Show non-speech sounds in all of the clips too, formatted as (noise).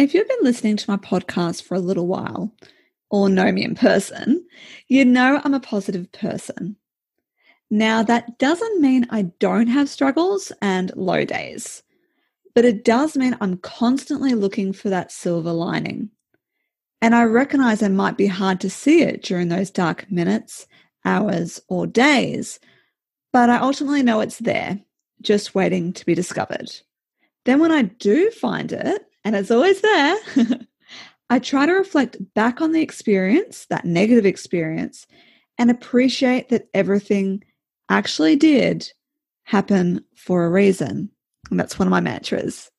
If you've been listening to my podcast for a little while or know me in person, you know I'm a positive person. Now, that doesn't mean I don't have struggles and low days, but it does mean I'm constantly looking for that silver lining. And I recognize it might be hard to see it during those dark minutes, hours, or days, but I ultimately know it's there, just waiting to be discovered. Then, when I do find it, and it's always there, (laughs) I try to reflect back on the experience, that negative experience, and appreciate that everything actually did happen for a reason. And that's one of my mantras.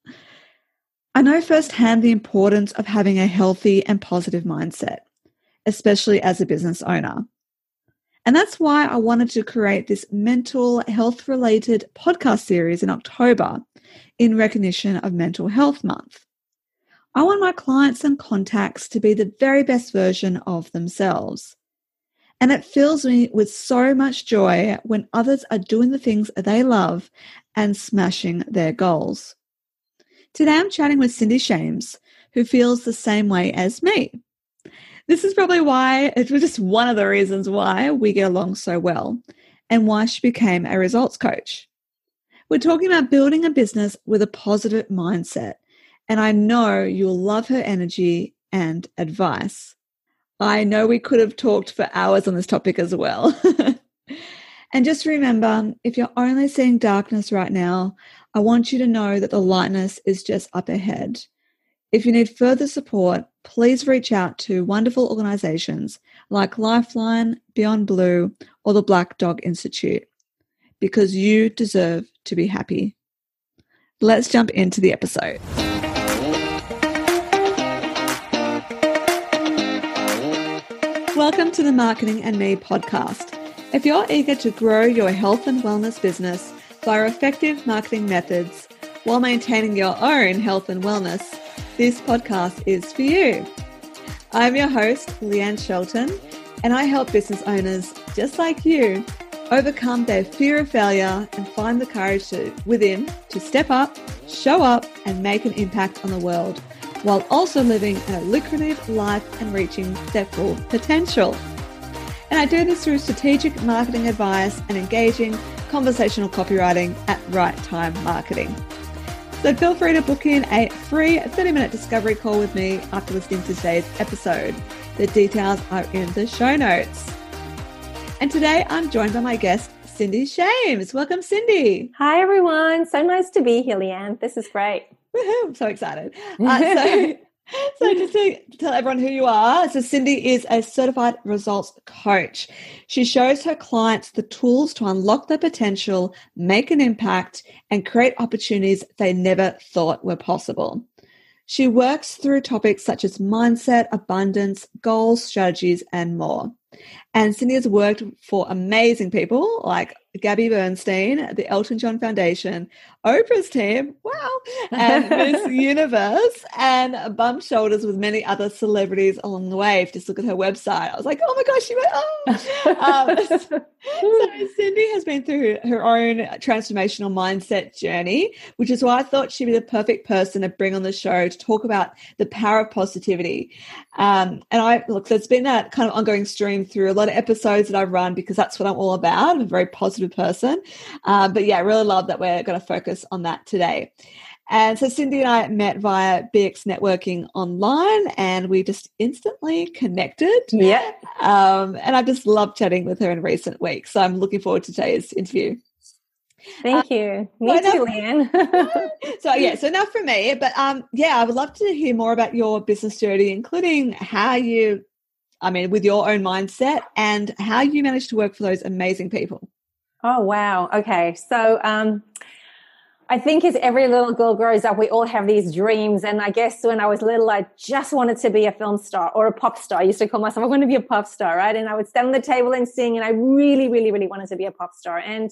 I know firsthand the importance of having a healthy and positive mindset, especially as a business owner. And that's why I wanted to create this mental health related podcast series in October in recognition of Mental Health Month. I want my clients and contacts to be the very best version of themselves. And it fills me with so much joy when others are doing the things they love and smashing their goals. Today I'm chatting with Cindy Shames, who feels the same way as me. This is probably why, it was just one of the reasons why we get along so well and why she became a results coach. We're talking about building a business with a positive mindset and I know you'll love her energy and advice. I know we could have talked for hours on this topic as well. (laughs) and just remember if you're only seeing darkness right now, I want you to know that the lightness is just up ahead. If you need further support, please reach out to wonderful organizations like Lifeline, Beyond Blue, or the Black Dog Institute because you deserve to be happy. Let's jump into the episode. Welcome to the Marketing and Me podcast. If you're eager to grow your health and wellness business via effective marketing methods while maintaining your own health and wellness, this podcast is for you. I'm your host, Leanne Shelton, and I help business owners just like you overcome their fear of failure and find the courage to, within to step up, show up, and make an impact on the world while also living a lucrative life and reaching their full potential. And I do this through strategic marketing advice and engaging conversational copywriting at Right Time Marketing. So feel free to book in a free 30 minute discovery call with me after listening to today's episode. The details are in the show notes. And today I'm joined by my guest, Cindy Shames. Welcome, Cindy. Hi, everyone. So nice to be here, Leanne. This is great. (laughs) I'm so excited. (laughs) Uh, so, (laughs) so just to tell everyone who you are, so Cindy is a certified results coach. She shows her clients the tools to unlock their potential, make an impact, and create opportunities they never thought were possible. She works through topics such as mindset, abundance, goals, strategies, and more. And Cindy has worked for amazing people like Gabby Bernstein, the Elton John Foundation, Oprah's team, wow, and Miss (laughs) Universe, and bumped shoulders with many other celebrities along the way. If you just look at her website, I was like, oh my gosh, she went, oh. um, so, (laughs) so Cindy has been through her own transformational mindset journey, which is why I thought she'd be the perfect person to bring on the show to talk about the power of positivity. Um, and I look, there's been that kind of ongoing stream through a lot of episodes that I've run because that's what I'm all about. I'm a very positive person. Uh, but yeah, I really love that we're going to focus on that today. And so Cindy and I met via BX Networking online and we just instantly connected. Yeah. Um, and I've just loved chatting with her in recent weeks. So I'm looking forward to today's interview. Thank uh, you. Me so too, Leanne. (laughs) so yeah, so enough for me. But um, yeah, I would love to hear more about your business journey, including how you I mean, with your own mindset and how you managed to work for those amazing people. Oh, wow. Okay. So, um, I think as every little girl grows up, we all have these dreams. And I guess when I was little, I just wanted to be a film star or a pop star. I used to call myself, I want to be a pop star, right? And I would stand on the table and sing. And I really, really, really wanted to be a pop star. And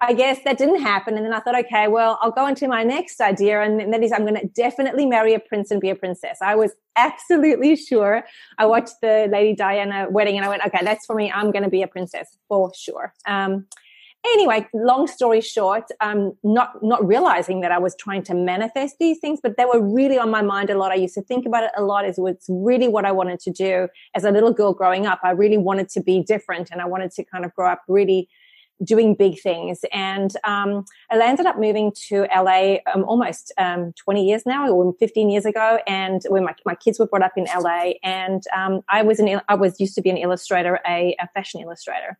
I guess that didn't happen. And then I thought, okay, well, I'll go into my next idea. And that is, I'm going to definitely marry a prince and be a princess. I was absolutely sure. I watched the Lady Diana wedding and I went, okay, that's for me. I'm going to be a princess for sure. Um, anyway, long story short, um, not not realizing that I was trying to manifest these things, but they were really on my mind a lot. I used to think about it a lot. Is it's really what I wanted to do as a little girl growing up. I really wanted to be different, and I wanted to kind of grow up really doing big things. And um, I ended up moving to LA um, almost um, 20 years now, or 15 years ago. And when my, my kids were brought up in LA, and um, I was an I was used to be an illustrator, a, a fashion illustrator.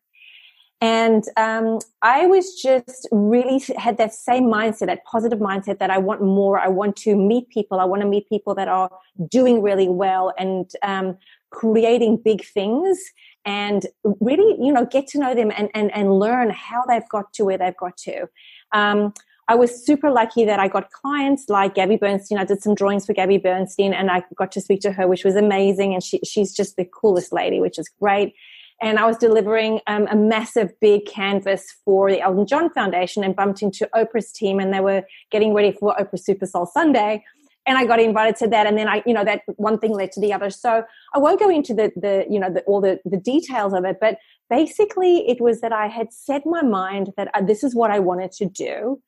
And um, I was just really had that same mindset, that positive mindset that I want more. I want to meet people. I want to meet people that are doing really well and um, creating big things and really, you know, get to know them and, and, and learn how they've got to where they've got to. Um, I was super lucky that I got clients like Gabby Bernstein. I did some drawings for Gabby Bernstein and I got to speak to her, which was amazing. And she, she's just the coolest lady, which is great. And I was delivering um, a massive big canvas for the Elton John Foundation and bumped into Oprah's team and they were getting ready for Oprah Super Soul Sunday and I got invited to that, and then I, you know, that one thing led to the other. So I won't go into the, the, you know, the, all the, the details of it, but basically it was that I had set my mind that uh, this is what I wanted to do.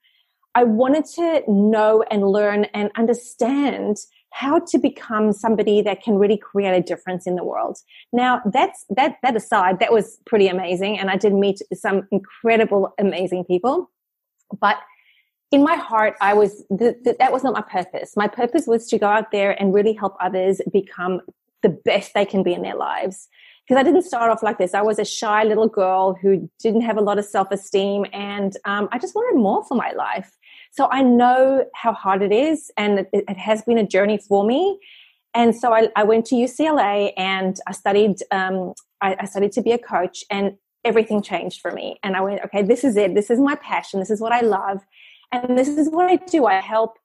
I wanted to know and learn and understand how to become somebody that can really create a difference in the world. Now, that's that that aside, that was pretty amazing, and I did meet some incredible, amazing people. But in my heart, I was, th- th- that was not my purpose. My purpose was to go out there and really help others become the best they can be in their lives. Because I didn't start off like this. I was a shy little girl who didn't have a lot of self esteem and um, I just wanted more for my life. So I know how hard it is and it, it has been a journey for me. And so I, I went to UCLA and I studied, um, I, I studied to be a coach and everything changed for me. And I went, okay, this is it. This is my passion. This is what I love. And this is what I do. I help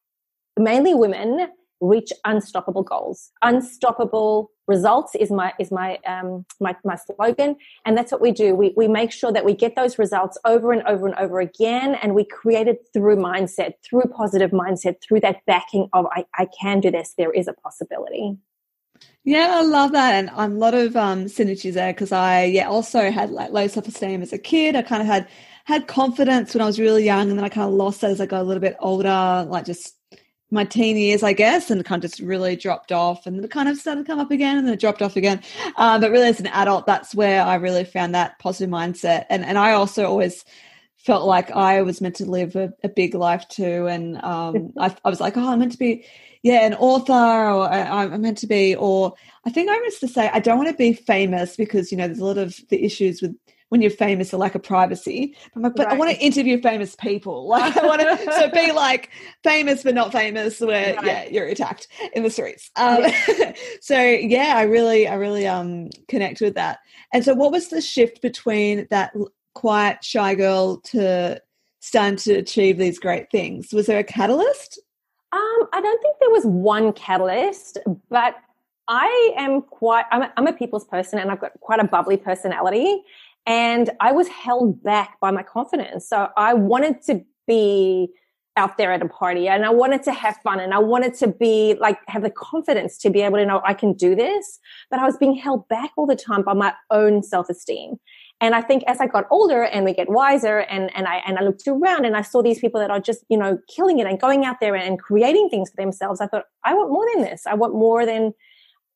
mainly women reach unstoppable goals. Unstoppable results is my is my um my, my slogan. And that's what we do. We we make sure that we get those results over and over and over again and we create it through mindset, through positive mindset, through that backing of I, I can do this, there is a possibility. Yeah, I love that, and a lot of um, synergies there because I yeah also had like low self esteem as a kid. I kind of had had confidence when I was really young, and then I kind of lost that as I got a little bit older, like just my teen years, I guess, and kind of just really dropped off, and then it kind of started to come up again, and then it dropped off again. Um, but really, as an adult, that's where I really found that positive mindset, and and I also always felt like I was meant to live a, a big life too, and um, (laughs) I, I was like, oh, I'm meant to be yeah, an author, or I'm meant to be, or I think I used to say I don't want to be famous because you know there's a lot of the issues with when you're famous, a lack of privacy. But, like, but right. I want to interview famous people. (laughs) Like I want to so be (laughs) like famous but not famous, where right. yeah, you're attacked in the streets. Um, yeah. (laughs) so yeah, I really, I really um connect with that. And so, what was the shift between that quiet, shy girl to starting to achieve these great things? Was there a catalyst? Um, I don't think there was one catalyst, but I am quite, I'm a, I'm a people's person and I've got quite a bubbly personality and I was held back by my confidence. So I wanted to be out there at a party and I wanted to have fun and I wanted to be like have the confidence to be able to know I can do this. But I was being held back all the time by my own self-esteem. And I think as I got older and we get wiser and, and I and I looked around and I saw these people that are just, you know, killing it and going out there and creating things for themselves, I thought, I want more than this. I want more than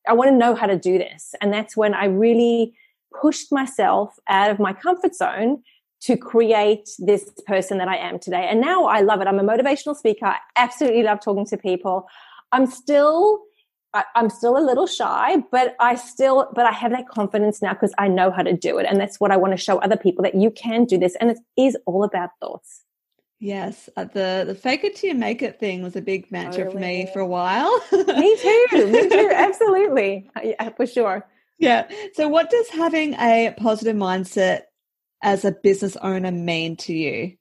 I want to know how to do this. And that's when I really pushed myself out of my comfort zone to create this person that I am today. And now I love it. I'm a motivational speaker. I absolutely love talking to people. I'm still I, am still a little shy, but I still, but I have that confidence now because I know how to do it. And that's what I want to show other people that you can do this. And it is all about thoughts. Yes, uh, the the fake it till you make it thing was a big mantra totally. for me for a while. me too. Me too. (laughs) Absolutely. Yeah, for sure. Yeah. So, what does having a positive mindset as a business owner mean to you?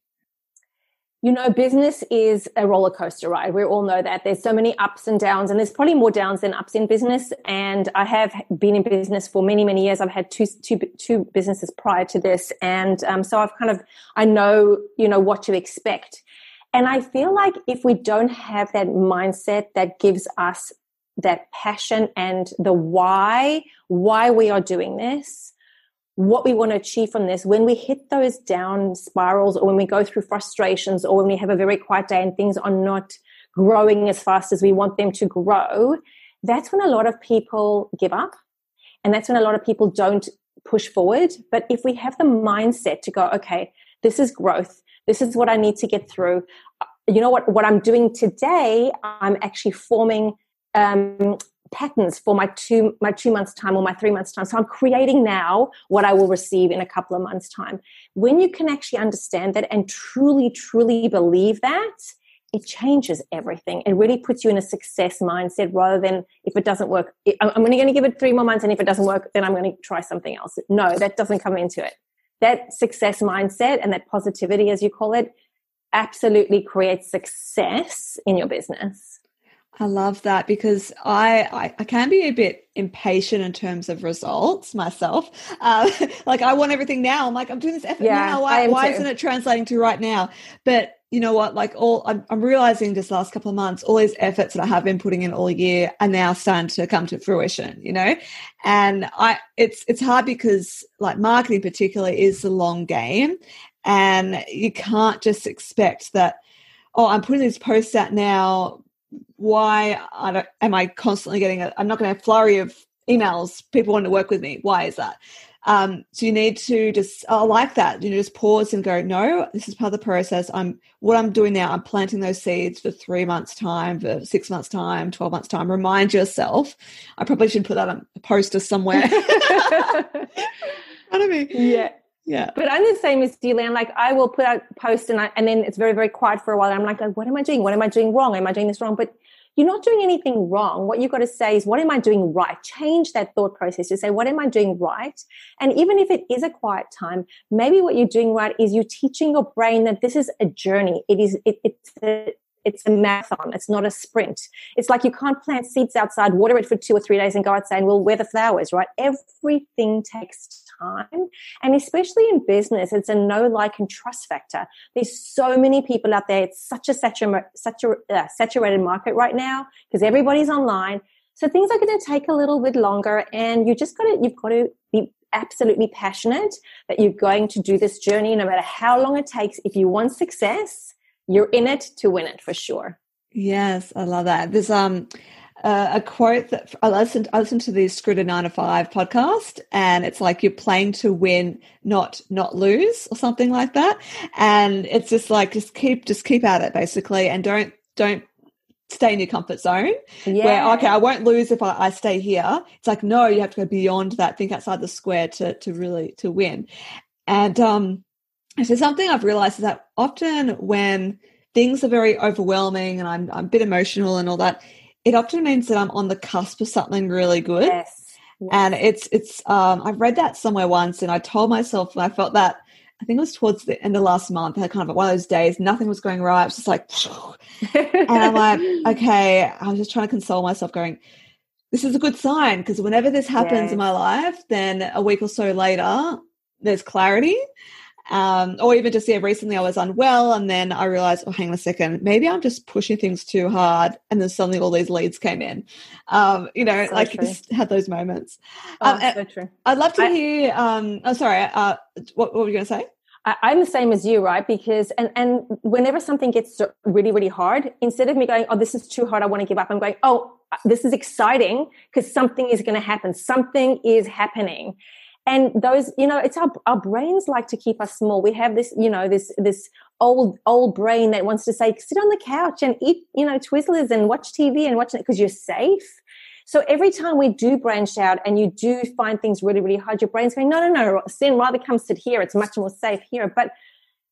You know, business is a roller coaster ride. We all know that. There's so many ups and downs, and there's probably more downs than ups in business. And I have been in business for many, many years. I've had two, two, two businesses prior to this, and um, so I've kind of I know you know what to expect. And I feel like if we don't have that mindset that gives us that passion and the why, why we are doing this, what we want to achieve from this, when we hit those down spirals or when we go through frustrations or when we have a very quiet day and things are not growing as fast as we want them to grow, that's when a lot of people give up. And that's when a lot of people don't push forward. But if we have the mindset to go, okay, this is growth, this is what I need to get through. You know what? What I'm doing today, I'm actually forming um, patterns for my two my two months time or my three months time. So i'm creating now what i will receive in a couple of months time. When you can actually understand that and truly truly believe that it changes everything. It really puts you in a success mindset rather than if it doesn't work i'm only going to give it three more months and if it doesn't work then i'm going to try something else. No that doesn't come into it. That success mindset and that positivity as you call it absolutely creates success in your business I love that because I, I, I can be a bit impatient in terms of results myself. (laughs) Uh, like I want everything now. I'm like I'm doing this effort yeah, now. Why, why isn't it translating to right now? But you know what? Like all I'm, I'm realizing this last couple of months, all these efforts that I have been putting in all year are now starting to come to fruition. You know, and I it's it's hard because like marketing particularly is the long game, and you can't just expect that. Oh, I'm putting these posts out now why I am I constantly getting a, I'm not going to have a flurry of emails, people want to work with me. Why is that? Um, so you need to just, I like that, you know, just pause and go, no, this is part of the process. I'm, what I'm doing now, I'm planting those seeds for three months time, for six months time, 12 months time. Remind yourself. I probably should put that on a poster somewhere. (laughs) (laughs) I mean, Yeah. Yeah. But I'm the same as you, Lan. Like I will put out post and I, and then it's very, very quiet for a while. I'm like, what am I doing? What am I doing wrong? Am I doing this wrong? But you're not doing anything wrong. What you've got to say is, what am I doing right? Change that thought process to say, what am I doing right? And even if it is a quiet time, maybe what you're doing right is you're teaching your brain that this is a journey. It is, it, it's a, it's a marathon. It's not a sprint. It's like you can't plant seeds outside, water it for two or three days and go outside and we'll the flowers, right? Everything takes time. And especially in business, it's a no like and trust factor. There's so many people out there. It's such a satur- uh, saturated market right now because everybody's online. So things are going to take a little bit longer and you just got to, you've got to be absolutely passionate that you're going to do this journey no matter how long it takes. If you want success, you're in it to win it for sure. Yes, I love that. There's um uh, a quote that I listened I listened to the Screw the Nine to Five podcast, and it's like you're playing to win, not not lose, or something like that. And it's just like just keep just keep at it basically, and don't don't stay in your comfort zone. Yeah. Where okay, I won't lose if I, I stay here. It's like no, you have to go beyond that, think outside the square to to really to win. And um, so something I've realized is that often when things are very overwhelming and I'm, I'm a bit emotional and all that, it often means that I'm on the cusp of something really good. Yes. yes. And it's it's um I've read that somewhere once and I told myself when I felt that I think it was towards the end of last month. I had kind of one of those days, nothing was going right. It was just like, (laughs) and I'm like, okay, I was just trying to console myself, going, this is a good sign because whenever this happens yes. in my life, then a week or so later, there's clarity. Um, or even just, yeah, recently I was unwell and then I realized, oh, hang on a second, maybe I'm just pushing things too hard. And then suddenly all these leads came in. Um, you know, so like true. just had those moments. Oh, um, so true. I'd love to I, hear, um, oh, sorry, uh, what, what were you going to say? I'm the same as you, right? Because and and whenever something gets really really hard, instead of me going, "Oh, this is too hard, I want to give up," I'm going, "Oh, this is exciting because something is going to happen. Something is happening." And those you know it's our, our brains like to keep us small. We have this you know this this old old brain that wants to say sit on the couch and eat you know twizzlers and watch tv and watch it because you're safe. So every time we do branch out and you do find things really really hard your brain's going no no no sin rather come sit here. It's much more safe here. But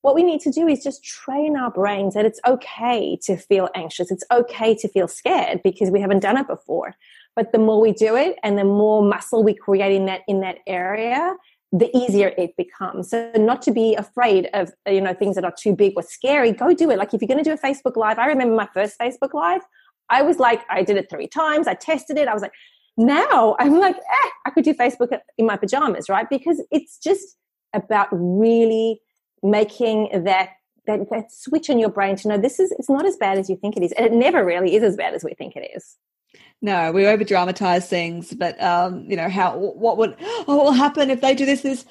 what we need to do is just train our brains that it's okay to feel anxious. It's okay to feel scared because we haven't done it before but the more we do it and the more muscle we create in that in that area, the easier it becomes. So not to be afraid of you know things that are too big or scary. Go do it. Like if you're going to do a Facebook live, I remember my first Facebook live. I was like, I did it three times. I tested it. I was like, now I'm like, eh, I could do Facebook in my pajamas, right? Because it's just about really making that that, that switch in your brain to know this is it's not as bad as you think it is, and it never really is as bad as we think it is. No, we over dramatize things, but um, you know how what would oh, what will happen if they do this this,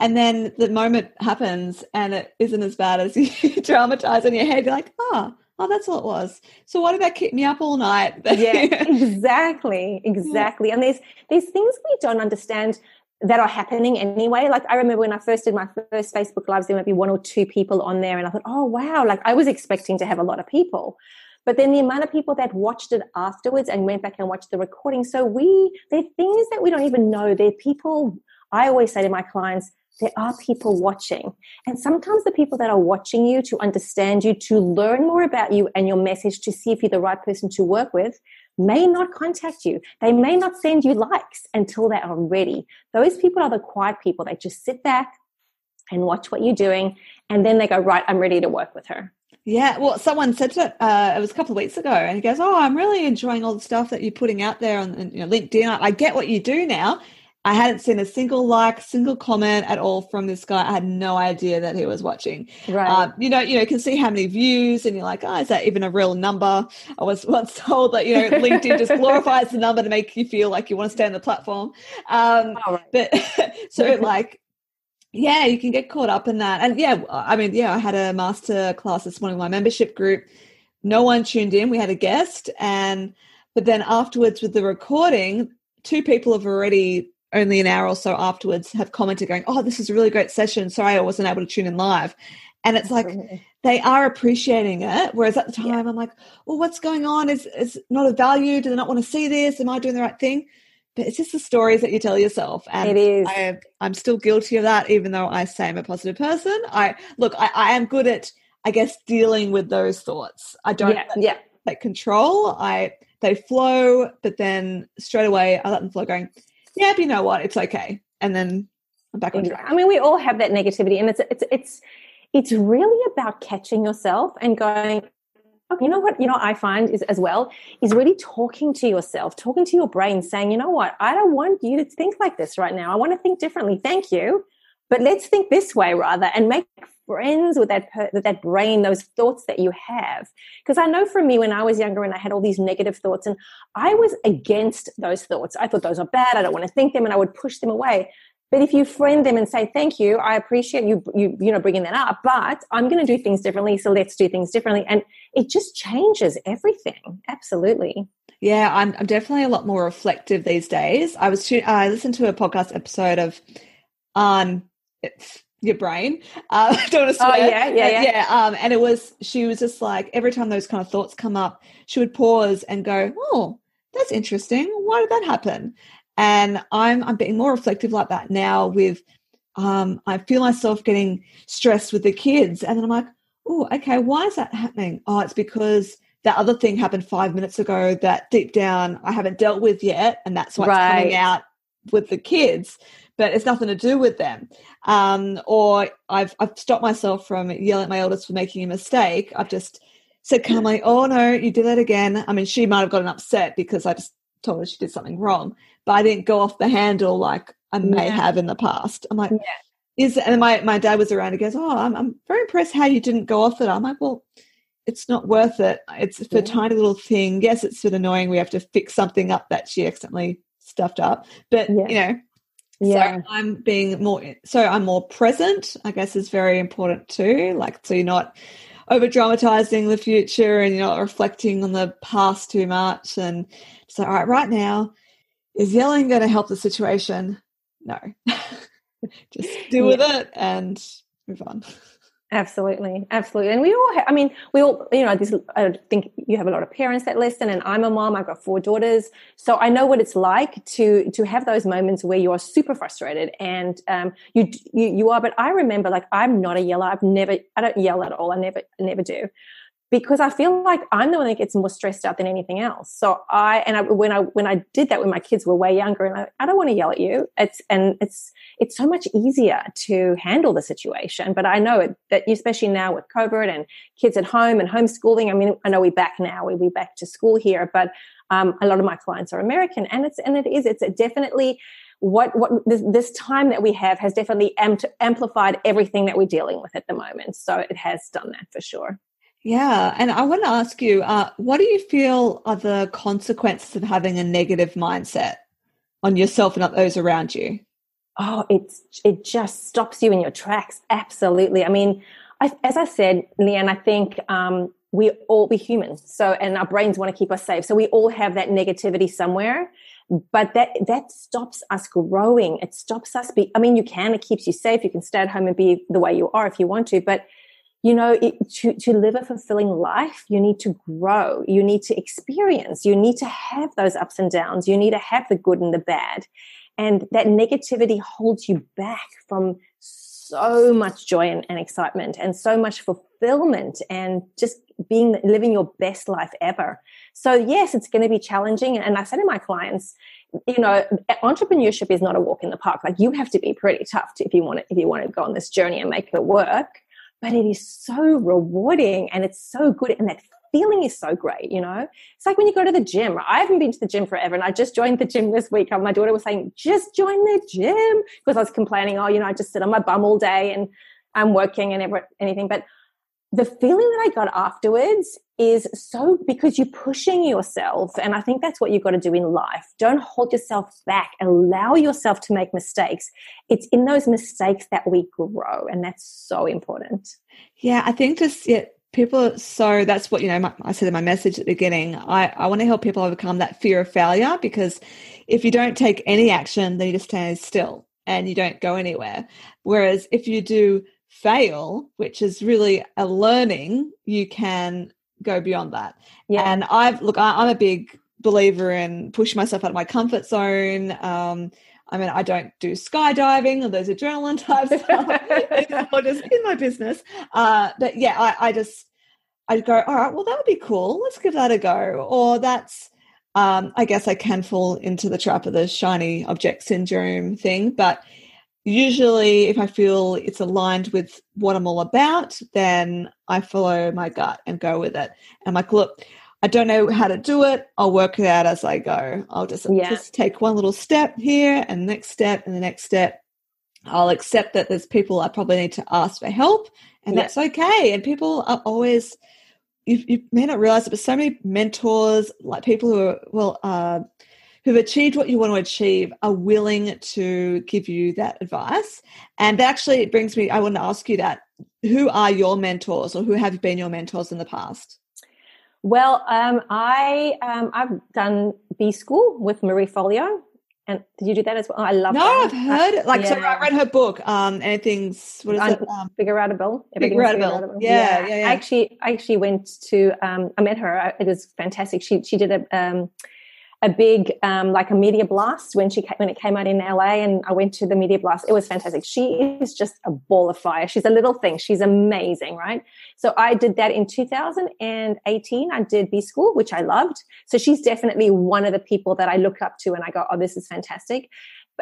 and then the moment happens and it isn't as bad as (laughs) you dramatize in your head. You're like, oh, oh, that's all it was. So why did that keep me up all night? (laughs) yeah, exactly, exactly. And there's there's things we don't understand that are happening anyway. Like I remember when I first did my first Facebook lives, there might be one or two people on there, and I thought, oh wow, like I was expecting to have a lot of people. But then the amount of people that watched it afterwards and went back and watched the recording. So we, there are things that we don't even know. There are people, I always say to my clients, there are people watching. And sometimes the people that are watching you to understand you, to learn more about you and your message, to see if you're the right person to work with, may not contact you. They may not send you likes until they are ready. Those people are the quiet people. They just sit back and watch what you're doing. And then they go, right, I'm ready to work with her. Yeah, well, someone said to it. Uh, it was a couple of weeks ago, and he goes, "Oh, I'm really enjoying all the stuff that you're putting out there on you know, LinkedIn. I get what you do now, I hadn't seen a single like, single comment at all from this guy. I had no idea that he was watching. Right. Um, you know, you know, you can see how many views, and you're like, oh, is that even a real number? I was (laughs) once told that you know LinkedIn just glorifies the number to make you feel like you want to stay on the platform. Um, (laughs) oh, right. But (laughs) so like. Yeah, you can get caught up in that. And yeah, I mean, yeah, I had a master class this morning with my membership group. No one tuned in. We had a guest and but then afterwards with the recording, two people have already only an hour or so afterwards have commented going, Oh, this is a really great session. Sorry I wasn't able to tune in live. And it's like they are appreciating it. Whereas at the time yeah. I'm like, Well, what's going on? Is is not a value? Do they not want to see this? Am I doing the right thing? But it's just the stories that you tell yourself. And it is. I, am still guilty of that, even though I say I'm a positive person. I look, I, I am good at, I guess, dealing with those thoughts. I don't yeah, yeah. take control. I they flow, but then straight away I let them flow going, yeah, but you know what? It's okay. And then I'm back on track. I mean, we all have that negativity, and it's it's it's it's really about catching yourself and going. Oh, you know what? You know, I find is as well is really talking to yourself, talking to your brain, saying, you know what? I don't want you to think like this right now. I want to think differently. Thank you, but let's think this way rather, and make friends with that with that brain, those thoughts that you have. Because I know for me, when I was younger and I had all these negative thoughts, and I was against those thoughts. I thought those are bad. I don't want to think them, and I would push them away. But if you friend them and say, "Thank you, I appreciate you, you, you know, bringing that up, but I'm going to do things differently, so let's do things differently," and it just changes everything. Absolutely. Yeah, I'm, I'm definitely a lot more reflective these days. I was I listened to a podcast episode of um your brain. (laughs) Uh, don't want to swear. Oh yeah, yeah, yeah. yeah um, and it was she was just like every time those kind of thoughts come up, she would pause and go, "Oh, that's interesting. Why did that happen?" And I'm I'm being more reflective like that now. With um, I feel myself getting stressed with the kids, and then I'm like, "Oh, okay, why is that happening? Oh, it's because." That other thing happened five minutes ago that deep down I haven't dealt with yet, and that's what's right. coming out with the kids but it's nothing to do with them. Um, or I've I've stopped myself from yelling at my eldest for making a mistake. I've just said calmly, "Oh no, you did that again." I mean, she might have gotten upset because I just told her she did something wrong, but I didn't go off the handle like I may yeah. have in the past. I'm like, yeah. is and my my dad was around. He goes, "Oh, I'm I'm very impressed how you didn't go off it." I'm like, well. It's not worth it. It's for a tiny little thing. Yes, it's a bit annoying. We have to fix something up that she accidentally stuffed up. But yeah. you know, yeah. So I'm being more so I'm more present, I guess is very important too. Like so you're not over dramatizing the future and you're not reflecting on the past too much and so all right, right now, is yelling going to help the situation? No. (laughs) Just deal yeah. with it and move on. Absolutely, absolutely, and we all. Have, I mean, we all. You know, this. I think you have a lot of parents that listen, and I'm a mom. I've got four daughters, so I know what it's like to to have those moments where you are super frustrated, and um, you you you are. But I remember, like, I'm not a yeller. I've never. I don't yell at all. I never never do because I feel like I'm the one that gets more stressed out than anything else. So I and I, when I when I did that when my kids were way younger, and I, I don't want to yell at you. It's and it's it's so much easier to handle the situation. But I know it, that especially now with COVID and kids at home and homeschooling. I mean, I know we're back now. We'll be back to school here, but um, a lot of my clients are American, and it's and it is it's definitely what what this, this, time that we have has definitely amped, amplified everything that we're dealing with at the moment. So it has done that for sure. Yeah. And I want to ask you, uh, what do you feel are the consequences of having a negative mindset on yourself and those around you? Oh, it's it just stops you in your tracks. Absolutely. I mean, I, as I said, Leanne, I think um, we all be human. So, and our brains want to keep us safe. So we all have that negativity somewhere, but that that stops us growing. It stops us be. I mean, you can. It keeps you safe. You can stay at home and be the way you are if you want to, but you know, it, to, to live a fulfilling life, you need to grow. You need to experience. You need to have those ups and downs. You need to have the good and the bad. And that negativity holds you back from so much joy and, and excitement and so much fulfillment and just being living your best life ever. So yes, it's going to be challenging. And I say to my clients, you know, entrepreneurship is not a walk in the park. Like you have to be pretty tough to, if you want to, if you want to go on this journey and make it work but it is so rewarding and it's so good. And that feeling is so great, you know? It's like when you go to the gym. I haven't been to the gym forever and I just joined the gym this week. My daughter was saying, just join the gym because I was complaining, oh, you know, I just sit on my bum all day and I'm working and everything. But the feeling that I got afterwards is so because you're pushing yourself. And I think that's what you've got to do in life. Don't hold yourself back. Allow yourself to make mistakes. It's in those mistakes that we grow. And that's so important. Yeah, I think just yeah, people so that's what you know my, i said in my message at the beginning i, I want to help people overcome that fear of failure because if you don't take any action then you just stand still and you don't go anywhere whereas if you do fail, which is really a learning, you can go beyond that. Yeah. And I've look, I, am a big believer in pushing myself out of my comfort zone. Um, I mean, I don't do skydiving or those adrenaline types. (laughs) (laughs) or just in my business. Uh, but yeah, I, I just I'd go, all right, well, that would be cool. Let's give that a go. Or that's um, I guess I can fall into the trap of the shiny object syndrome thing, but usually if i feel it's aligned with what i'm all about then i follow my gut and go with it. And i'm like look i don't know how to do it. I'll work it out as i go. I'll just, yeah. just take one little step here and next step and the next step. I'll accept that there's people i probably need to ask for help and yeah. that's okay. And people are always you, you may not realize it but so many mentors like people who are well uh, who've achieved what you want to achieve are willing to give you that advice. And that actually brings me, I want to ask you that. Who are your mentors or who have been your mentors in the past? Well, um, I um, I've done B school with Marie Forleo, and did you do that as well? Oh, I love. No, that. I've heard it. Like, yeah. so I read her book. Um, anything's what is Un- it? Um, Figureoutable. Figure out a bill. Yeah, yeah, yeah, yeah, I actually, I actually went to. Um, I met her. It was fantastic. She she did a um a big um, like a media blast when she came, when it came out in LA, and I went to the media blast. It was fantastic. She is just a ball of fire. She's a little thing. She's amazing, right? So I did that in 2018. I did B School, which I loved. So she's definitely one of the people that I look up to, and I go, "Oh, this is fantastic."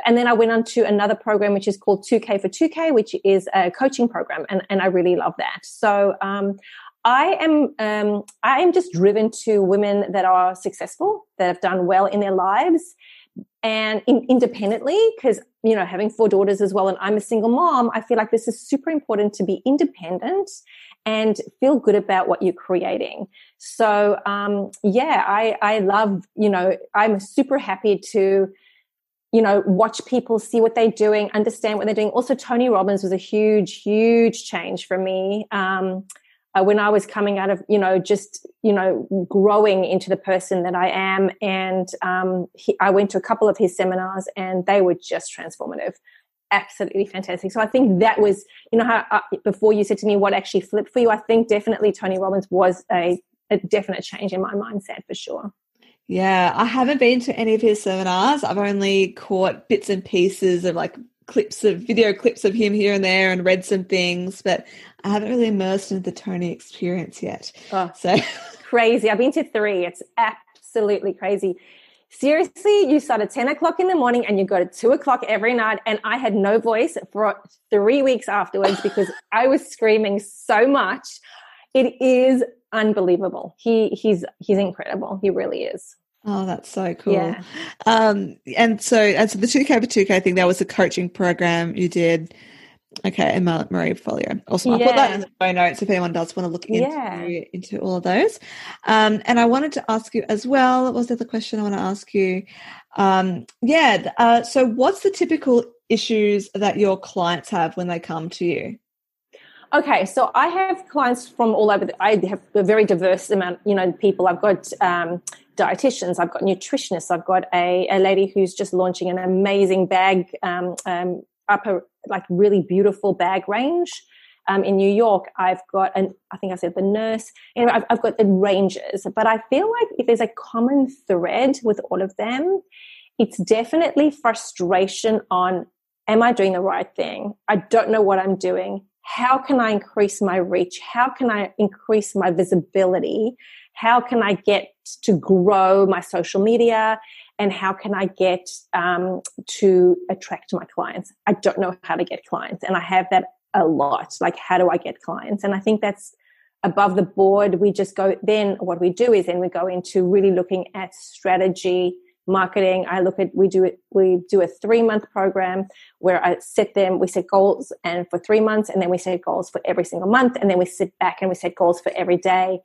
And then I went on to another program, which is called 2K for 2K, which is a coaching program. And, and I really love that. So, um, I am um, I am just driven to women that are successful, that have done well in their lives, and in, independently. Because you know, having four daughters as well, and I'm a single mom, I feel like this is super important to be independent and feel good about what you're creating. So um, yeah, I I love you know I'm super happy to you know, watch people, see what they're doing, understand what they're doing. Also, Tony Robbins was a huge, huge change for me. Um, uh, when I was coming out of, you know, just, you know, growing into the person that I am. And um, he, I went to a couple of his seminars and they were just transformative. Absolutely fantastic. So I think that was, you know, how uh, before you said to me what actually flipped for you, I think definitely Tony Robbins was a, a definite change in my mindset for sure. Yeah, I haven't been to any of his seminars. I've only caught bits and pieces of like clips of video clips of him here and there and read some things, but I haven't really immersed into the Tony experience yet. Oh, so (laughs) crazy. I've been to three. It's absolutely crazy. Seriously, you start at 10 o'clock in the morning and you go to two o'clock every night. And I had no voice for three weeks afterwards because I was screaming so much. It is unbelievable. He he's he's incredible. He really is. Oh, that's so cool. Yeah. Um, and so, and so the 2K for 2K thing, that was a coaching program you did. Okay, and Marie Forleo. Awesome. I'll put that in the show notes if anyone does want to look into, yeah. into all of those. Um, and I wanted to ask you as well, what was the other question I want to ask you? Um, yeah, uh, so what's the typical issues that your clients have when they come to you? Okay, so I have clients from all over. The, I have a very diverse amount, you know, people. I've got um, dietitians, I've got nutritionists, I've got a, a lady who's just launching an amazing bag um, um, upper like really beautiful bag range. Um, in New York, I've got an, I think I said the nurse. Anyway, I've, I've got the ranges, but I feel like if there's a common thread with all of them, it's definitely frustration on, am I doing the right thing? I don't know what I'm doing. How can I increase my reach? How can I increase my visibility? How can I get to grow my social media? and how can I get um, to attract my clients? I don't know how to get clients, and I have that a lot. Like, how do I get clients? And I think that's above the board. We just go. Then what we do is then we go into really looking at strategy, marketing. I look at we do it. We do a three month program where I set them. We set goals and for three months, and then we set goals for every single month, and then we sit back and we set goals for every day.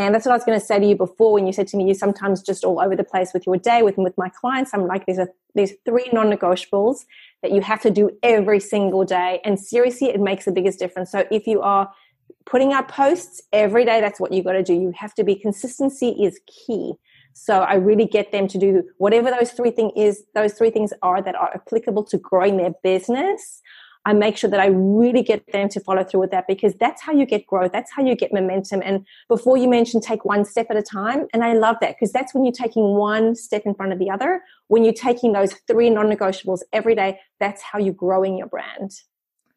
And that's what I was going to say to you before when you said to me, you sometimes just all over the place with your day. With, with my clients, I'm like, there's, a, there's three non negotiables that you have to do every single day. And seriously, it makes the biggest difference. So if you are putting out posts every day, that's what you got to do. You have to be consistency is key. So I really get them to do whatever those three thing is, those three things are that are applicable to growing their business. I make sure that I really get them to follow through with that because that's how you get growth. That's how you get momentum. And before you mentioned take one step at a time. And I love that because that's when you're taking one step in front of the other. When you're taking those three non negotiables every day, that's how you're growing your brand.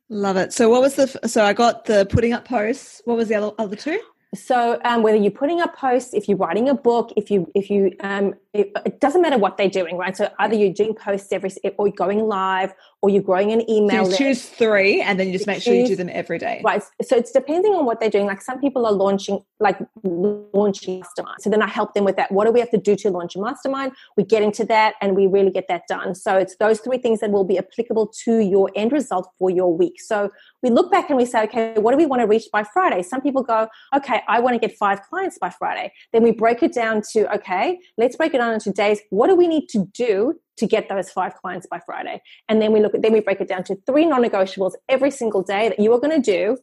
Love it. So what was the, so I got the putting up posts. What was the other, other two? So um, whether you're putting up posts, if you're writing a book, if you if you um, it, it, doesn't matter what they're doing, right? So either you're doing posts every or you're going live or you're growing an email. So you choose three, and then you just make choose, sure you do them every day. Right. So it's depending on what they're doing. Like some people are launching, like launching a mastermind. So then I help them with that. What do we have to do to launch a mastermind? We get into that, and we really get that done. So it's those three things that will be applicable to your end result for your week. So we look back and we say, okay, what do we want to reach by Friday? Some people go, okay, I want to get five clients by Friday. Then we break it down to, okay, let's break it down into days. What do we need to do to get those five clients by Friday? And then we look at, then we break it down to three non-negotiables every single day that you are going to do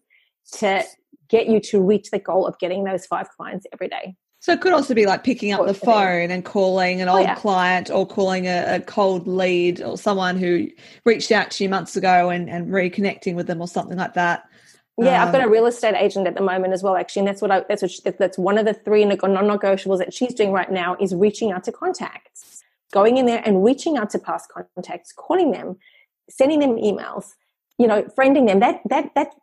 to get you to reach the goal of getting those five clients every day. So it could also be like picking up the phone and calling an oh, old yeah. client or calling a, a, cold lead or someone who reached out to you months ago and, and reconnecting with them or something like that. Yeah, um, I've got a um, real estate agent at the moment as well, actually, and that's what I, that's what she, that's one of the three non-negotiables that she's doing right now is reaching out to contacts, going in there and reaching out to past contacts, calling them, sending them emails, you know, friending them. That that that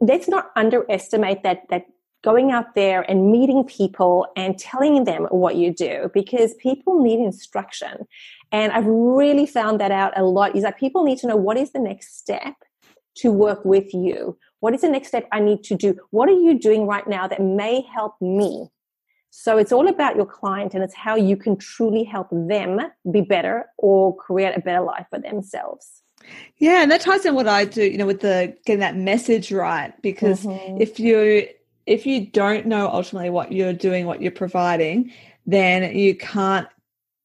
let's not underestimate that that going out there and meeting people and telling them what you do because people need instruction. And I've really found that out a lot is that people need to know what is the next step to work with you. What is the next step I need to do? What are you doing right now that may help me? So it's all about your client and it's how you can truly help them be better or create a better life for themselves. Yeah, and that ties in what I do, you know, with the getting that message right. Because mm-hmm. if you if you don't know ultimately what you're doing, what you're providing, then you can't.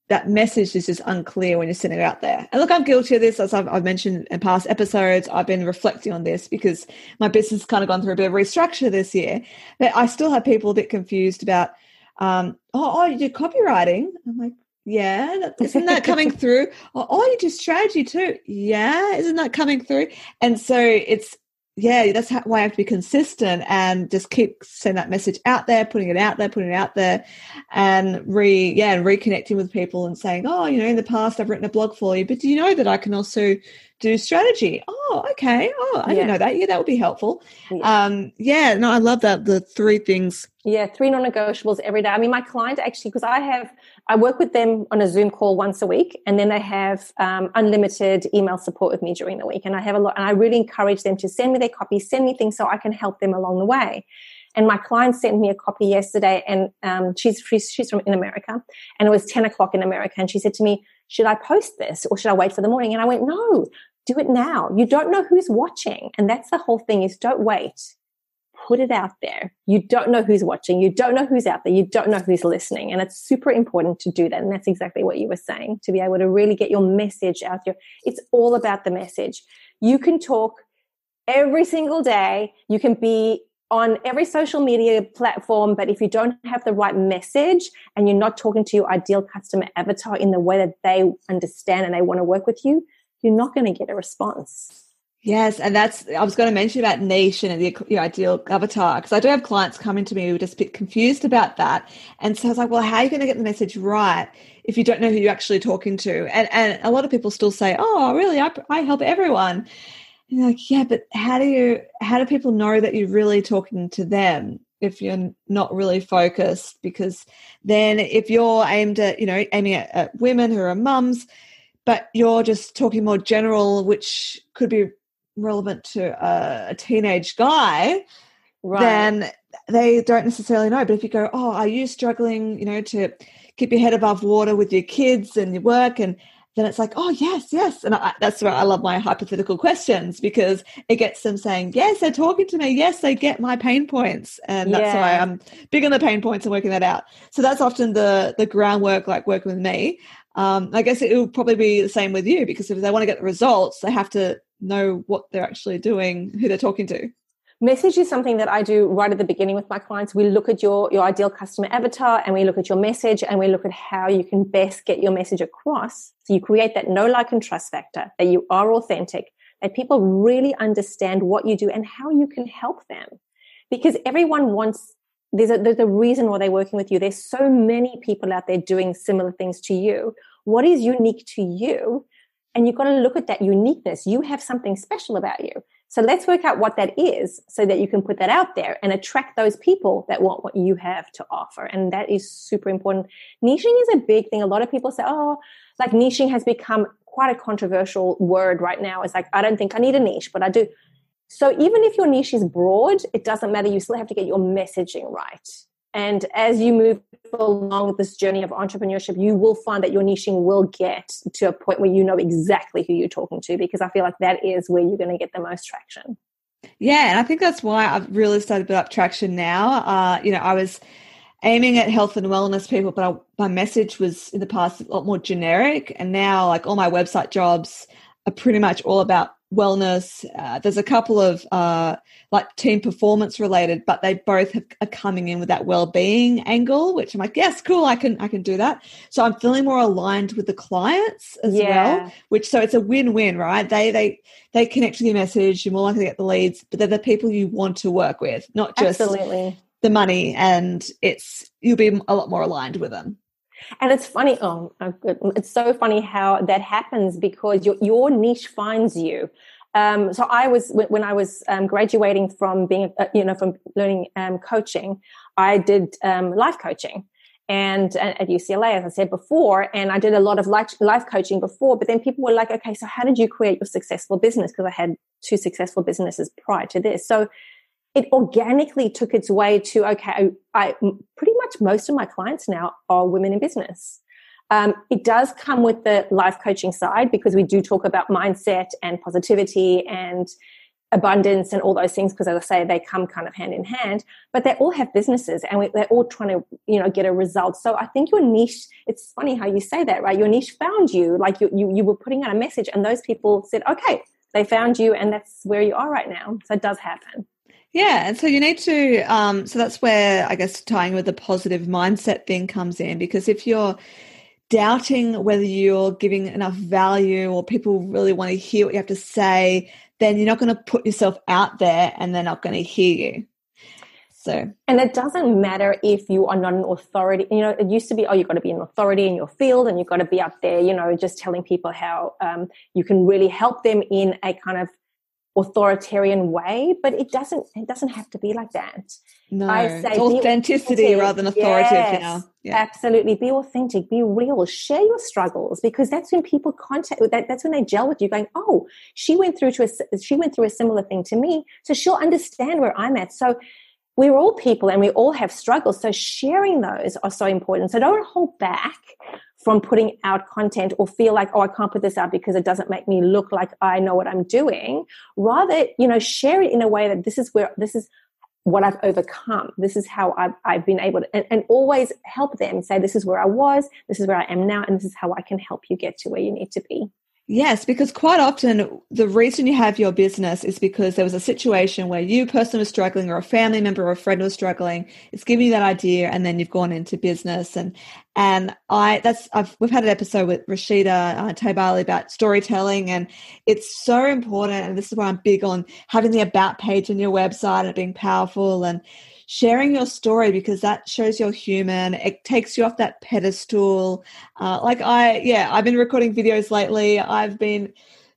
That message is just unclear when you're sending it out there. And look, I'm guilty of this, as I've, I've mentioned in past episodes. I've been reflecting on this because my business has kind of gone through a bit of restructure this year. But I still have people a bit confused about, um, oh, oh, you do copywriting. I'm like, yeah, isn't that coming (laughs) through? Oh, oh, you do strategy too. Yeah, isn't that coming through? And so it's yeah, that's how, why I have to be consistent and just keep sending that message out there, putting it out there, putting it out there, and re yeah, and reconnecting with people and saying, oh, you know, in the past I've written a blog for you, but do you know that I can also do strategy? Oh, okay. Oh, I yeah. didn't know that. Yeah, that would be helpful. Yeah. Um, yeah, no, I love that. The three things. Yeah, three non-negotiables every day. I mean, my client actually, because I have I work with them on a Zoom call once a week, and then they have um, unlimited email support with me during the week. And I have a lot, and I really encourage them to send me their copies, send me things so I can help them along the way. And my client sent me a copy yesterday, and um, she's, she's she's from in America, and it was ten o'clock in America, and she said to me, "Should I post this or should I wait for the morning?" And I went, "No, do it now. You don't know who's watching. And that's the whole thing is don't wait. Put it out there. You don't know who's watching. You don't know who's out there. You don't know who's listening. And it's super important to do that. And that's exactly what you were saying to be able to really get your message out there. It's all about the message. You can talk every single day. You can be on every social media platform, but if you don't have the right message and you're not talking to your ideal customer avatar in the way that they understand and they want to work with you, you're not going to get a response. Yes, and that's I was going to mention about niche and the ideal avatar because I do have clients coming to me who are just a bit confused about that, and so I was like, well, how are you going to get the message right if you don't know who you're actually talking to? And and a lot of people still say, oh, really, I, I help everyone. And like, yeah, but how do you how do people know that you're really talking to them if you're not really focused? Because then if you're aimed at, you know, aiming at, at women who are mums, but you're just talking more general, which could be relevant to a, a teenage guy, right. then they don't necessarily know. But if you go, oh, are you struggling, you know, to keep your head above water with your kids and your work and then it's like, oh, yes, yes. And I, that's where I love my hypothetical questions because it gets them saying, yes, they're talking to me. Yes, they get my pain points. And that's yeah. why I'm big on the pain points and working that out. So that's often the, the groundwork, like working with me. Um, I guess it will probably be the same with you because if they want to get the results, they have to know what they're actually doing, who they're talking to. Message is something that I do right at the beginning with my clients. We look at your, your ideal customer avatar and we look at your message and we look at how you can best get your message across. So you create that know, like, and trust factor, that you are authentic, that people really understand what you do and how you can help them. Because everyone wants, there's a, there's a reason why they're working with you. There's so many people out there doing similar things to you. What is unique to you? And you've got to look at that uniqueness. You have something special about you. So let's work out what that is so that you can put that out there and attract those people that want what you have to offer. And that is super important. Niching is a big thing. A lot of people say, oh, like niching has become quite a controversial word right now. It's like, I don't think I need a niche, but I do. So even if your niche is broad, it doesn't matter. You still have to get your messaging right. And as you move along this journey of entrepreneurship, you will find that your niching will get to a point where you know exactly who you're talking to because I feel like that is where you're going to get the most traction. Yeah, and I think that's why I've really started to build up traction now. Uh, you know, I was aiming at health and wellness people, but I, my message was in the past a lot more generic, and now like all my website jobs are pretty much all about wellness. Uh, there's a couple of uh, like team performance related, but they both have, are coming in with that well-being angle, which I'm like, yes, cool, I can I can do that. So I'm feeling more aligned with the clients as yeah. well. Which so it's a win-win, right? They they they connect with your message. You're more likely to get the leads, but they're the people you want to work with, not just Absolutely. the money. And it's you'll be a lot more aligned with them. And it's funny. Oh, it's so funny how that happens because your your niche finds you. Um, so I was when I was um, graduating from being, uh, you know, from learning um, coaching, I did um, life coaching, and uh, at UCLA, as I said before, and I did a lot of life, life coaching before. But then people were like, "Okay, so how did you create your successful business?" Because I had two successful businesses prior to this, so it organically took its way to okay I, I, pretty much most of my clients now are women in business. Um, it does come with the life coaching side because we do talk about mindset and positivity and abundance and all those things because as i say they come kind of hand in hand but they all have businesses and we, they're all trying to you know get a result. So i think your niche it's funny how you say that right? Your niche found you like you, you, you were putting out a message and those people said okay they found you and that's where you are right now. So it does happen yeah, and so you need to. Um, so that's where I guess tying with the positive mindset thing comes in because if you're doubting whether you're giving enough value or people really want to hear what you have to say, then you're not going to put yourself out there and they're not going to hear you. So, and it doesn't matter if you are not an authority. You know, it used to be, oh, you've got to be an authority in your field and you've got to be up there, you know, just telling people how um, you can really help them in a kind of authoritarian way, but it doesn't it doesn't have to be like that. No, I say it's authenticity rather than authoritative. Yes, yeah. Absolutely, be authentic, be real, share your struggles because that's when people contact. That, that's when they gel with you, going, "Oh, she went through to a she went through a similar thing to me, so she'll understand where I'm at." So we're all people and we all have struggles. So sharing those are so important. So don't hold back from putting out content or feel like, oh, I can't put this out because it doesn't make me look like I know what I'm doing. Rather, you know, share it in a way that this is where, this is what I've overcome. This is how I've, I've been able to, and, and, always help them say, this is where I was, this is where I am now, and this is how I can help you get to where you need to be. Yes, because quite often the reason you have your business is because there was a situation where you person was struggling or a family member or a friend was struggling. It's giving you that idea and then you've gone into business. And and I that's I've we've had an episode with Rashida uh, Tabali about storytelling and it's so important. And this is why I'm big on having the about page on your website and being powerful. And sharing your story because that shows you're human. It takes you off that pedestal. Uh, like I, yeah, I've been recording videos lately. I've been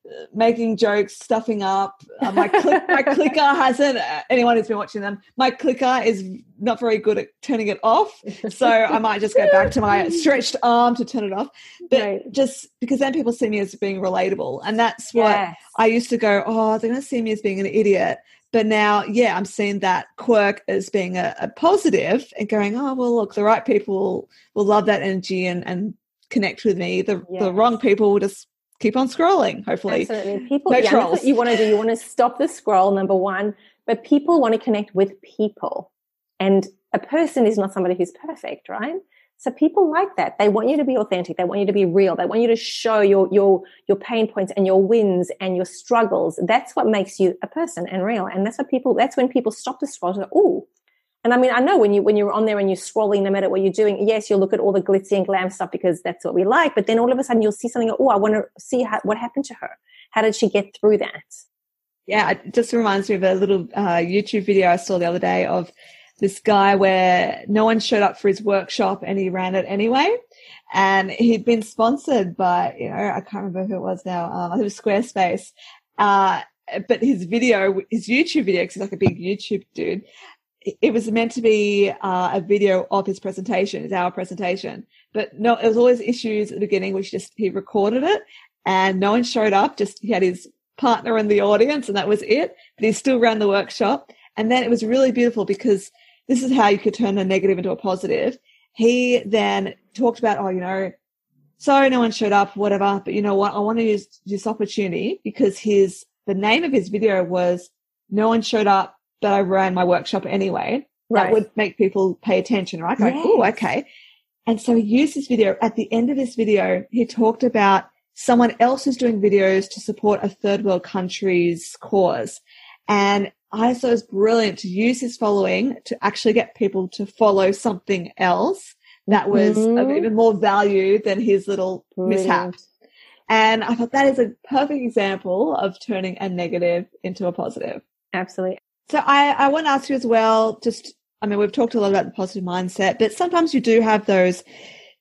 uh, making jokes, stuffing up. Uh, my, click, my (laughs) clicker hasn't. Uh, anyone who's been watching them, my clicker is not very good at turning it off. So I might just go back to my stretched arm to turn it off. But right. just because then people see me as being relatable, and that's what yes. I used to go. Oh, they're going to see me as being an idiot. But now, yeah, I'm seeing that quirk as being a, a positive and going, oh, well, look, the right people will love that energy and, and connect with me. The, yes. the wrong people will just keep on scrolling, hopefully. Absolutely. People, no yeah, that's what you want to do. You want to stop the scroll, number one, but people want to connect with people. And a person is not somebody who's perfect, right? So people like that. They want you to be authentic. They want you to be real. They want you to show your, your, your pain points and your wins and your struggles. That's what makes you a person and real. And that's what people, that's when people stop the scroll and oh, and I mean, I know when you, when you're on there and you're scrolling, no matter what you're doing, yes, you'll look at all the glitzy and glam stuff because that's what we like. But then all of a sudden you'll see something, oh, I want to see how, what happened to her. How did she get through that? Yeah, it just reminds me of a little uh, YouTube video I saw the other day of this guy where no one showed up for his workshop and he ran it anyway. And he'd been sponsored by, you know, I can't remember who it was now. Um, I think it was Squarespace. Uh, but his video, his YouTube video, because he's like a big YouTube dude, it was meant to be uh, a video of his presentation, his hour presentation. But no, it was always issues at the beginning, which just he recorded it and no one showed up. Just he had his partner in the audience and that was it. But he still ran the workshop. And then it was really beautiful because this is how you could turn a negative into a positive. He then talked about, oh, you know, sorry, no one showed up, whatever. But you know what? I want to use this opportunity because his, the name of his video was no one showed up, but I ran my workshop anyway. Right. That would make people pay attention, right? Like, yes. oh, okay. And so he used this video. At the end of this video, he talked about someone else who's doing videos to support a third world country's cause. And I thought it was brilliant to use his following to actually get people to follow something else that was mm-hmm. of even more value than his little brilliant. mishap. And I thought that is a perfect example of turning a negative into a positive. Absolutely. So I, I want to ask you as well, just, I mean, we've talked a lot about the positive mindset, but sometimes you do have those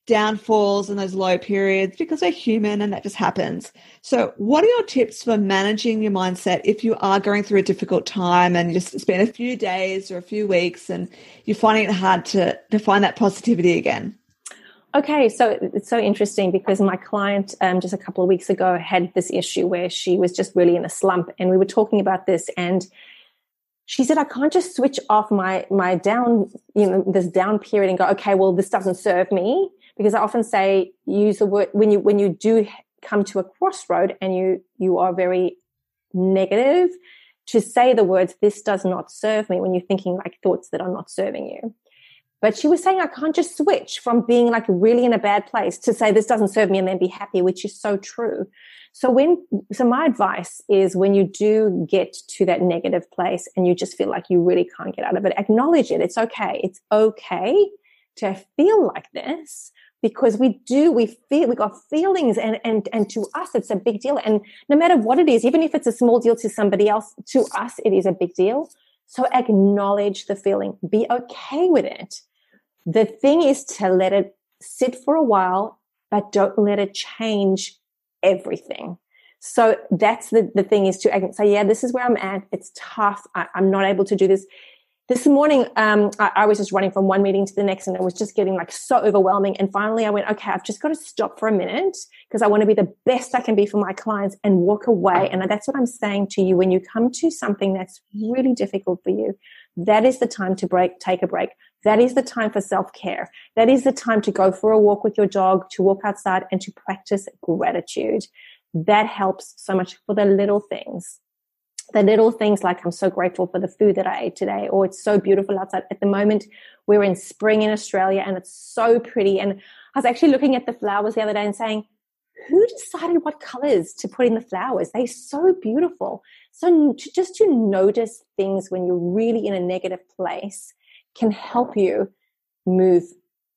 downfalls and those low periods because we're human and that just happens. So, what are your tips for managing your mindset if you are going through a difficult time and you just spend a few days or a few weeks and you're finding it hard to, to find that positivity again? Okay, so it's so interesting because my client um, just a couple of weeks ago had this issue where she was just really in a slump, and we were talking about this, and she said, "I can't just switch off my my down, you know, this down period and go, okay, well, this doesn't serve me because I often say use the word when you when you do come to a crossroad and you you are very negative to say the words this does not serve me when you're thinking like thoughts that are not serving you. But she was saying i can't just switch from being like really in a bad place to say this doesn't serve me and then be happy which is so true. So when so my advice is when you do get to that negative place and you just feel like you really can't get out of it acknowledge it. It's okay. It's okay to feel like this because we do we feel we got feelings and and and to us it's a big deal. And no matter what it is even if it's a small deal to somebody else to us it is a big deal. So acknowledge the feeling. Be okay with it. The thing is to let it sit for a while but don't let it change everything. So that's the, the thing is to say, yeah, this is where I'm at. It's tough. I, I'm not able to do this this morning um, I, I, was just running from one meeting to the next and it was just getting like so overwhelming and finally i went okay i've just got to stop for a minute because i want to be the best i can be for my clients and walk away and that's what i'm saying to you when you come to something that's really difficult for you that is the time to break take a break that is the time for self care. That is the time to go for a walk with your dog, to walk outside and to practice gratitude. That helps so much for the little things. The little things like I'm so grateful for the food that I ate today, or it's so beautiful outside. At the moment, we're in spring in Australia and it's so pretty. And I was actually looking at the flowers the other day and saying, who decided what colors to put in the flowers? They're so beautiful. So just to notice things when you're really in a negative place can help you move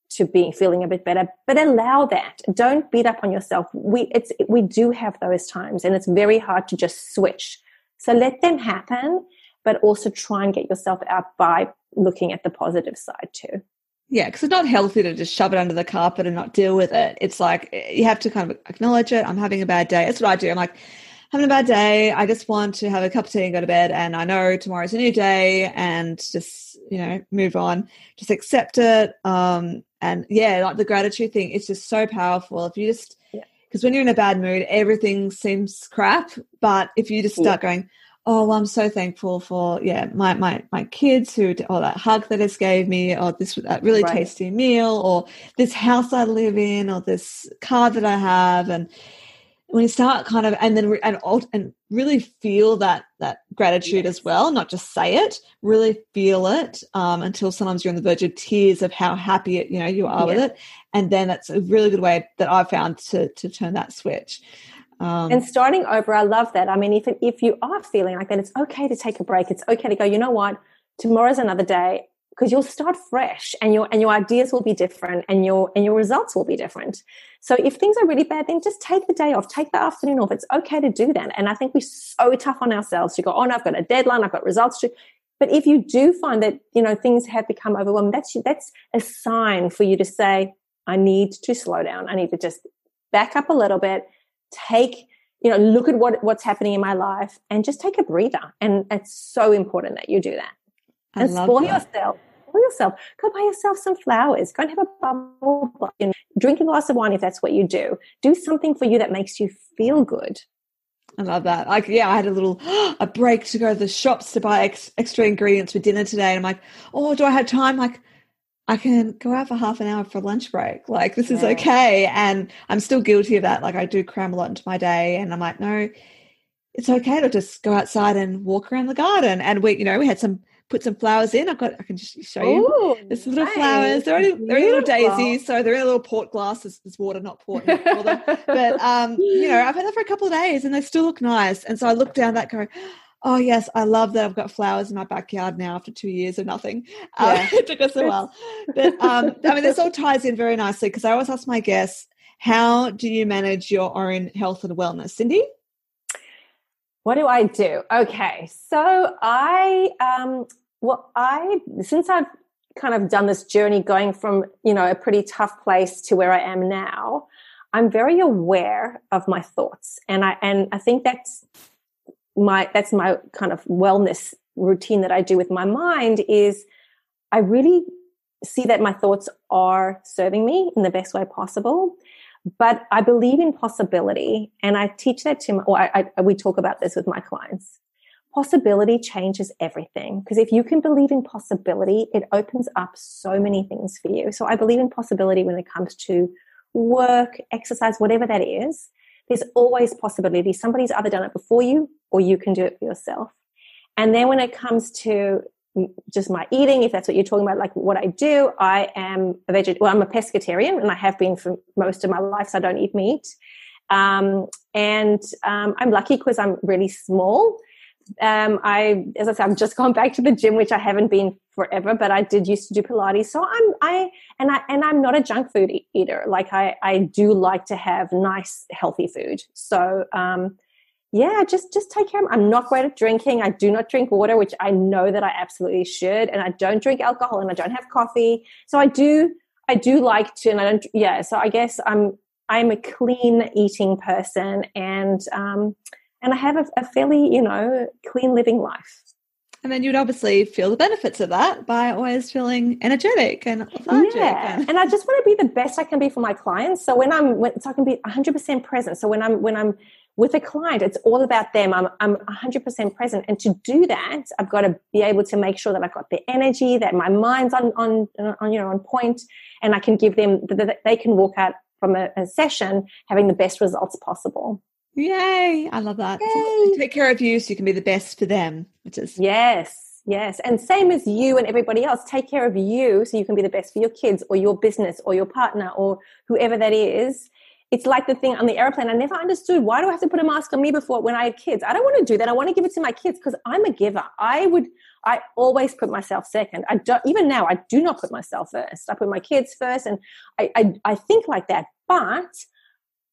to being feeling a bit better but allow that don't beat up on yourself we it's we do have those times and it's very hard to just switch so let them happen but also try and get yourself out by looking at the positive side too yeah, because it's not healthy to just shove it under the carpet and not deal with it. It's like eh, you have to kind of acknowledge it. I'm having a bad day. That's what I do. I'm like, having a bad day. I just want to have a cup of tea and go to bed. And I know tomorrow's a new day and just, you know, move on. Just accept it. Um, and yeah, like the gratitude thing, it's just so powerful. If you just, because when you're in a bad mood, everything seems crap. But if you just start yeah. going, oh, well, I'm so thankful for yeah my my my kids who or that hug that just gave me, or this that really right. tasty meal, or this house I live in, or this car that I have, and when you start kind of and then and and really feel that that gratitude yes. as well not just say it really feel it um, until sometimes you're on the verge of tears of how happy it, you know you are with it. And then that's a really good way that i've found to to turn that switch. Um, and starting over i love that. I mean if if you are feeling like that it's okay to take a break. It's okay to go you know what? Tomorrow's another day because you'll start fresh and your and your ideas will be different and your and your results will be different. So if things are really bad then just take the day off take the afternoon off. It's okay to do that. And i think we're so tough on ourselves to go oh no i've got a deadline i've got results to but if you do find that you know things have become overwhelming that's that's a sign for you to say i need to slow down. I need to just back up a little bit take you know look at what what's happening in my life and just take a breather. And it's so important that you do that and spoil that. yourself. Spoil yourself. Go buy yourself some flowers. Go and have a bubble and drink a glass of wine if that's what you do. Do something for you that makes you feel good. I love that. Like, yeah, I had a little (gasps) a break to go to the shops to buy ex, extra ingredients for dinner today, and I'm like, oh, do I have time? Like, I can go out for half an hour for lunch break. Like, this is yeah. okay. And I'm still guilty of that. Like, I do cram a lot into my day, and I'm like, no, it's okay to just go outside and walk around the garden. And we, you know, we had some put some flowers in. I've got I can just show you. Ooh, There's little nice. flowers. They're only they're little daisies, so they're in a little port glass. There's, there's water, not port. (laughs) but um, you know, I've had that for a couple of days and they still look nice. And so I look down that go, oh yes, I love that I've got flowers in my backyard now after two years of nothing. (laughs) Um, it took us a while, but um, I mean, this all ties in very nicely because I always ask my guests, how do you manage your own health and wellness, Cindy? What do I do? Okay, so I um, well, I since I've kind of done this journey going from you know a pretty tough place to where I am now, I'm very aware of my thoughts, and I and I think that's my that's my kind of wellness routine that I do with my mind is I really see that my thoughts are serving me in the best way possible but I believe in possibility, and I teach that to, my, or I, I, we talk about this with my clients. Possibility changes everything because if you can believe in possibility, it opens up so many things for you. So I believe in possibility when it comes to work, exercise, whatever that is. There's always possibility. Somebody's either done it before you or you can do it for yourself. And then when it comes to just my eating, if that's what you're talking about, like what I do, I am a vegetarian. Well, I'm a pescatarian, and I have been for most of my life. So I don't eat meat, um, and um, I'm lucky because I'm really small. Um, I, as I said, I've just (laughs) gone back to the gym, which I haven't been forever, but I did used to do Pilates. So I'm, I, and I, and I'm not a junk food eater. Like I, I do like to have nice, healthy food. So, um, yeah, just just take care of I'm not great at drinking. I do not drink water, which I know that I absolutely should, and I don't drink alcohol and I don't have coffee. So I do I do like to and I don't yeah, so I guess I'm I'm a clean eating person and um and I have a, a fairly, you know, clean living life. And then you'd obviously feel the benefits of that by always feeling energetic and lethargic. Yeah. And, and I just want to be the best I can be for my clients. So when I'm, when, so I can be 100% present. So when I'm, when I'm with a client, it's all about them. I'm, I'm 100% present. And to do that, I've got to be able to make sure that I've got the energy, that my mind's on, on, on you know, on point, and I can give them, that they can walk out from a, a session having the best results possible. Yay. I love that. So take care of you so you can be the best for them, which is. Yes. Yes. And same as you and everybody else, take care of you so you can be the best for your kids or your business or your partner or whoever that is. It's like the thing on the airplane. I never understood why do I have to put a mask on me before when I had kids? I don't want to do that. I want to give it to my kids because I'm a giver. I would, I always put myself second. I don't, even now, I do not put myself first. I put my kids first and I, I, I think like that. But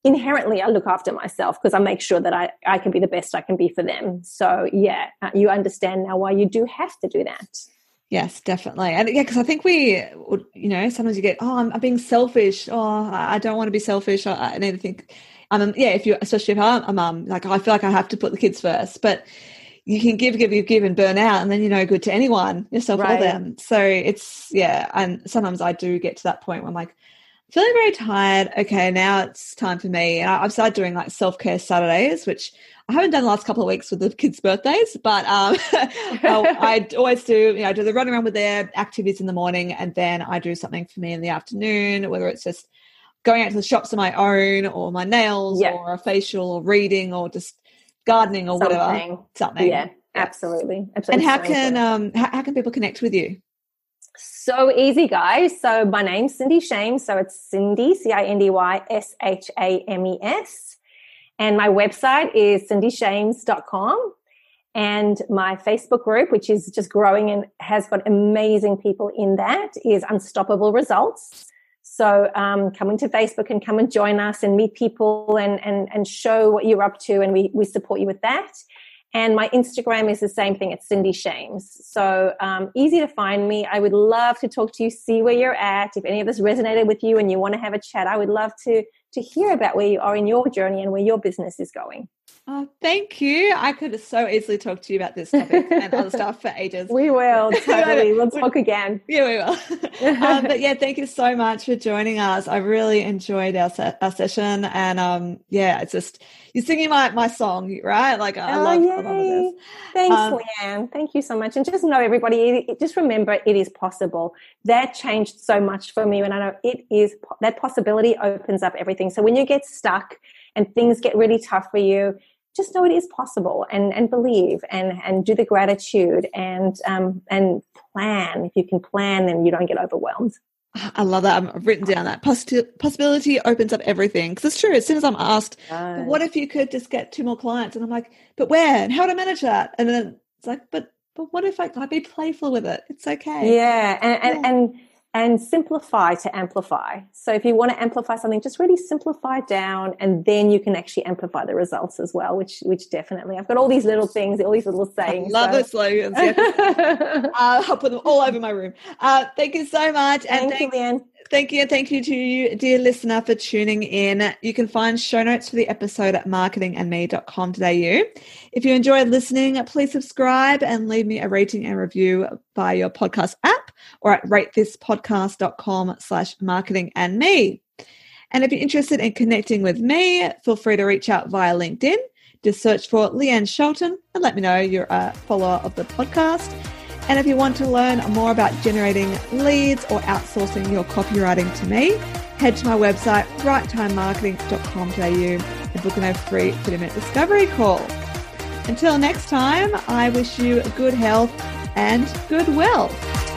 inherently I look after myself because I make sure that I, I can be the best I can be for them. So yeah, uh, you understand now why you do have to do that. Yes, definitely. And yeah, because I think we, you know, sometimes you get, oh, I'm, I'm being selfish. Oh, I don't want to be selfish. I, I need to think. Um, yeah, if you, especially if I'm a mum, like I feel like I have to put the kids first, but you can give, give, give, give, and burn out, and then you're no good to anyone, yourself right. or them. So it's yeah, and sometimes I do get to that point where I'm like, feeling very tired. Okay, now it's time for me. And I've started doing like self care Saturdays, which I haven't done the last couple of weeks with the kids' birthdays, but um, (laughs) (laughs) I always do. You know, I do the run around with their activities in the morning, and then I do something for me in the afternoon, whether it's just going out to the shops on my own, or my nails, yeah. or a facial, or reading, or just gardening, or something. whatever. Something. Yeah, absolutely. absolutely. And how can um how, how can people connect with you? So easy, guys. So my name's Cindy Shames. So it's Cindy, C I N D Y S H A M E S. And my website is cindyshames.com. And my Facebook group, which is just growing and has got amazing people in that, is Unstoppable Results. So um, come into Facebook and come and join us and meet people and, and, and show what you're up to. And we, we support you with that. And my Instagram is the same thing. It's Cindy Shames. So um, easy to find me. I would love to talk to you, see where you're at. If any of this resonated with you and you want to have a chat, I would love to to hear about where you are in your journey and where your business is going. Oh, thank you. I could so easily talk to you about this topic and other stuff for ages. (laughs) We will, (laughs) totally. We'll (laughs) talk again. Yeah, we will. um, but yeah, thank you so much for joining us. I really enjoyed our, se- our session. And um, yeah, it's just, you're singing my, my song, right? Like, I, oh, love, I love this. Thanks, um, Leanne. Thank you so much. And just know, everybody, just remember it is possible. That changed so much for me. And I know it is, that possibility opens up everything. So when you get stuck, and things get really tough for you, just know it is possible and, and believe and, and do the gratitude and, um, and plan. If you can plan, then you don't get overwhelmed. I love that. I've written down that possibility opens up everything. Because it's true. As soon as I'm asked, right. what if you could just get two more clients? And I'm like, but where? And how do I manage that? And then it's like, but but what if I, I be playful with it? It's okay. Yeah, and and, yeah. and and simplify to amplify. So if you want to amplify something, just really simplify down and then you can actually amplify the results as well, which which definitely I've got all these little things, all these little sayings. I love so. the slogans. (laughs) uh, I'll put them all over my room. Uh, thank you so much. Thank and thank, you, Leanne. Thank you. Thank you to you, dear listener, for tuning in. You can find show notes for the episode at marketingandme.com.au. If you enjoyed listening, please subscribe and leave me a rating and review via your podcast app or at ratethispodcast.com slash marketing and me. And if you're interested in connecting with me, feel free to reach out via LinkedIn. Just search for Leanne Shelton and let me know you're a follower of the podcast. And if you want to learn more about generating leads or outsourcing your copywriting to me, head to my website, righttimemarketing.com.au and book a free 30 minute discovery call. Until next time, I wish you good health and good wealth.